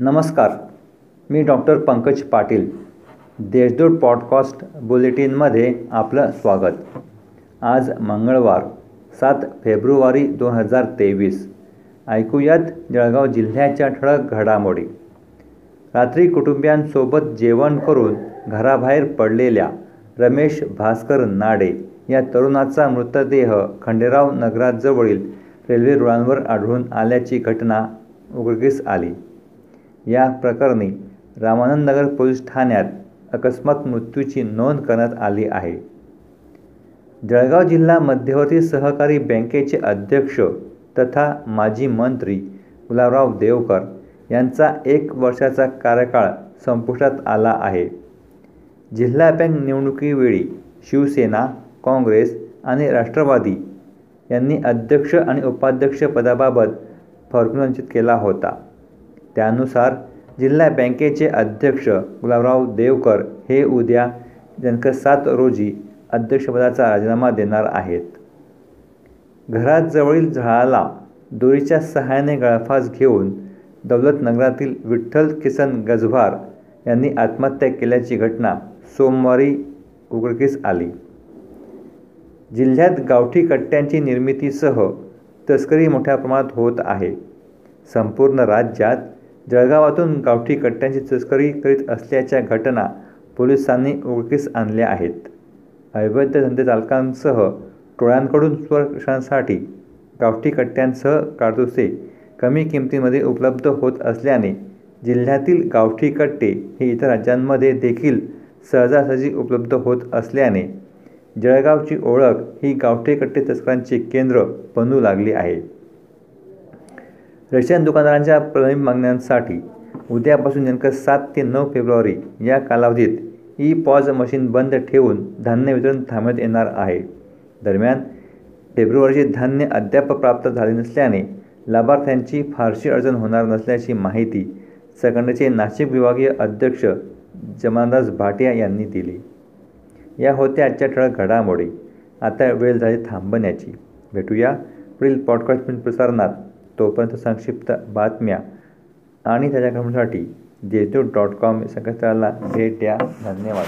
नमस्कार मी doctor Pankaj Patil. Deshdoot podcast बुलेटिनमध्ये आपलं स्वागत. आज मंगळवार सात फेब्रुवारी दोन हजार तेवीस. ऐकूयात जळगाव जिल्ह्याच्या ठळक घडामोडी. रात्री कुटुंबियांसोबत जेवण करून घराबाहेर पडलेल्या रमेश भास्कर नाडे या तरुणाचा मृतदेह खंडेराव नगराजवळील रेल्वे रुळांवर आढळून आल्याची घटना उघडकीस आली. या प्रकरणी रामानंदनगर पोलीस ठाण्यात अकस्मात मृत्यूची नोंद करण्यात आली आहे. जळगाव जिल्हा मध्यवर्ती सहकारी बँकेचे अध्यक्ष तथा माजी मंत्री गुलाबराव देवकर यांचा एक वर्षाचा कार्यकाळ संपुष्टात आला आहे. जिल्हा बँक निवडणुकीवेळी शिवसेना काँग्रेस आणि राष्ट्रवादी यांनी अध्यक्ष आणि उपाध्यक्षपदाबाबत निश्चित केला होता. त्यानुसार जिल्हा बँकेचे अध्यक्ष गुलाबराव देवकर हे उद्या दिनांक सात रोजी अध्यक्षपदाचा राजीनामा देणार आहेत. घरात जवळील झाडाला दोरीच्या सहाय्याने गळफास घेऊन दौलतनगरातील विठ्ठल किसन गजभार यांनी आत्महत्या केल्याची घटना सोमवारी उघडकीस आली. जिल्ह्यात गावठी कट्ट्यांची निर्मितीसह तस्करी मोठ्या प्रमाणात होत आहे. संपूर्ण राज्यात जळगावातून गावठी कट्ट्यांची तस्करी करीत असल्याच्या घटना पोलिसांनी उघडकीस आणल्या आहेत. अवैध धंदे चालकांसह टोळ्यांकडून सुरक्षांसाठी गावठी कट्ट्यांसह काडतुसे कमी किमतीमध्ये उपलब्ध होत असल्याने जिल्ह्यातील गावठी कट्टे हे इतर राज्यांमध्ये देखील सहजासहजी उपलब्ध होत असल्याने जळगावची ओळख ही गावठी कट्टे तस्करांचे केंद्र बनू लागली आहे. रशियन दुकानदारांच्या प्रलंबित मागण्यांसाठी उद्यापासून दिनांक सात ते नऊ फेब्रुवारी या कालावधीत ई पॉज मशीन बंद ठेवून धान्य वितरण थांबवण्यात येणार आहे. दरम्यान फेब्रुवारीचे धान्य अद्याप प्राप्त झाले नसल्याने लाभार्थ्यांची फारशी अडचण होणार नसल्याची माहिती संघटनेचे नाशिक विभागीय अध्यक्ष जमादास भाटिया यांनी दिली. या होत्या आजच्या ठळक घडामोडी. आता वेळ झाली थांबण्याची. भेटूया पुढील पॉडकास्ट प्रसारणात. तोपर्यंत संक्षिप्त बातम्या आणि त्याच्या क्रमासाठी देशदूत डॉट कॉम संकेतस्थळाला भेट द्या. धन्यवाद.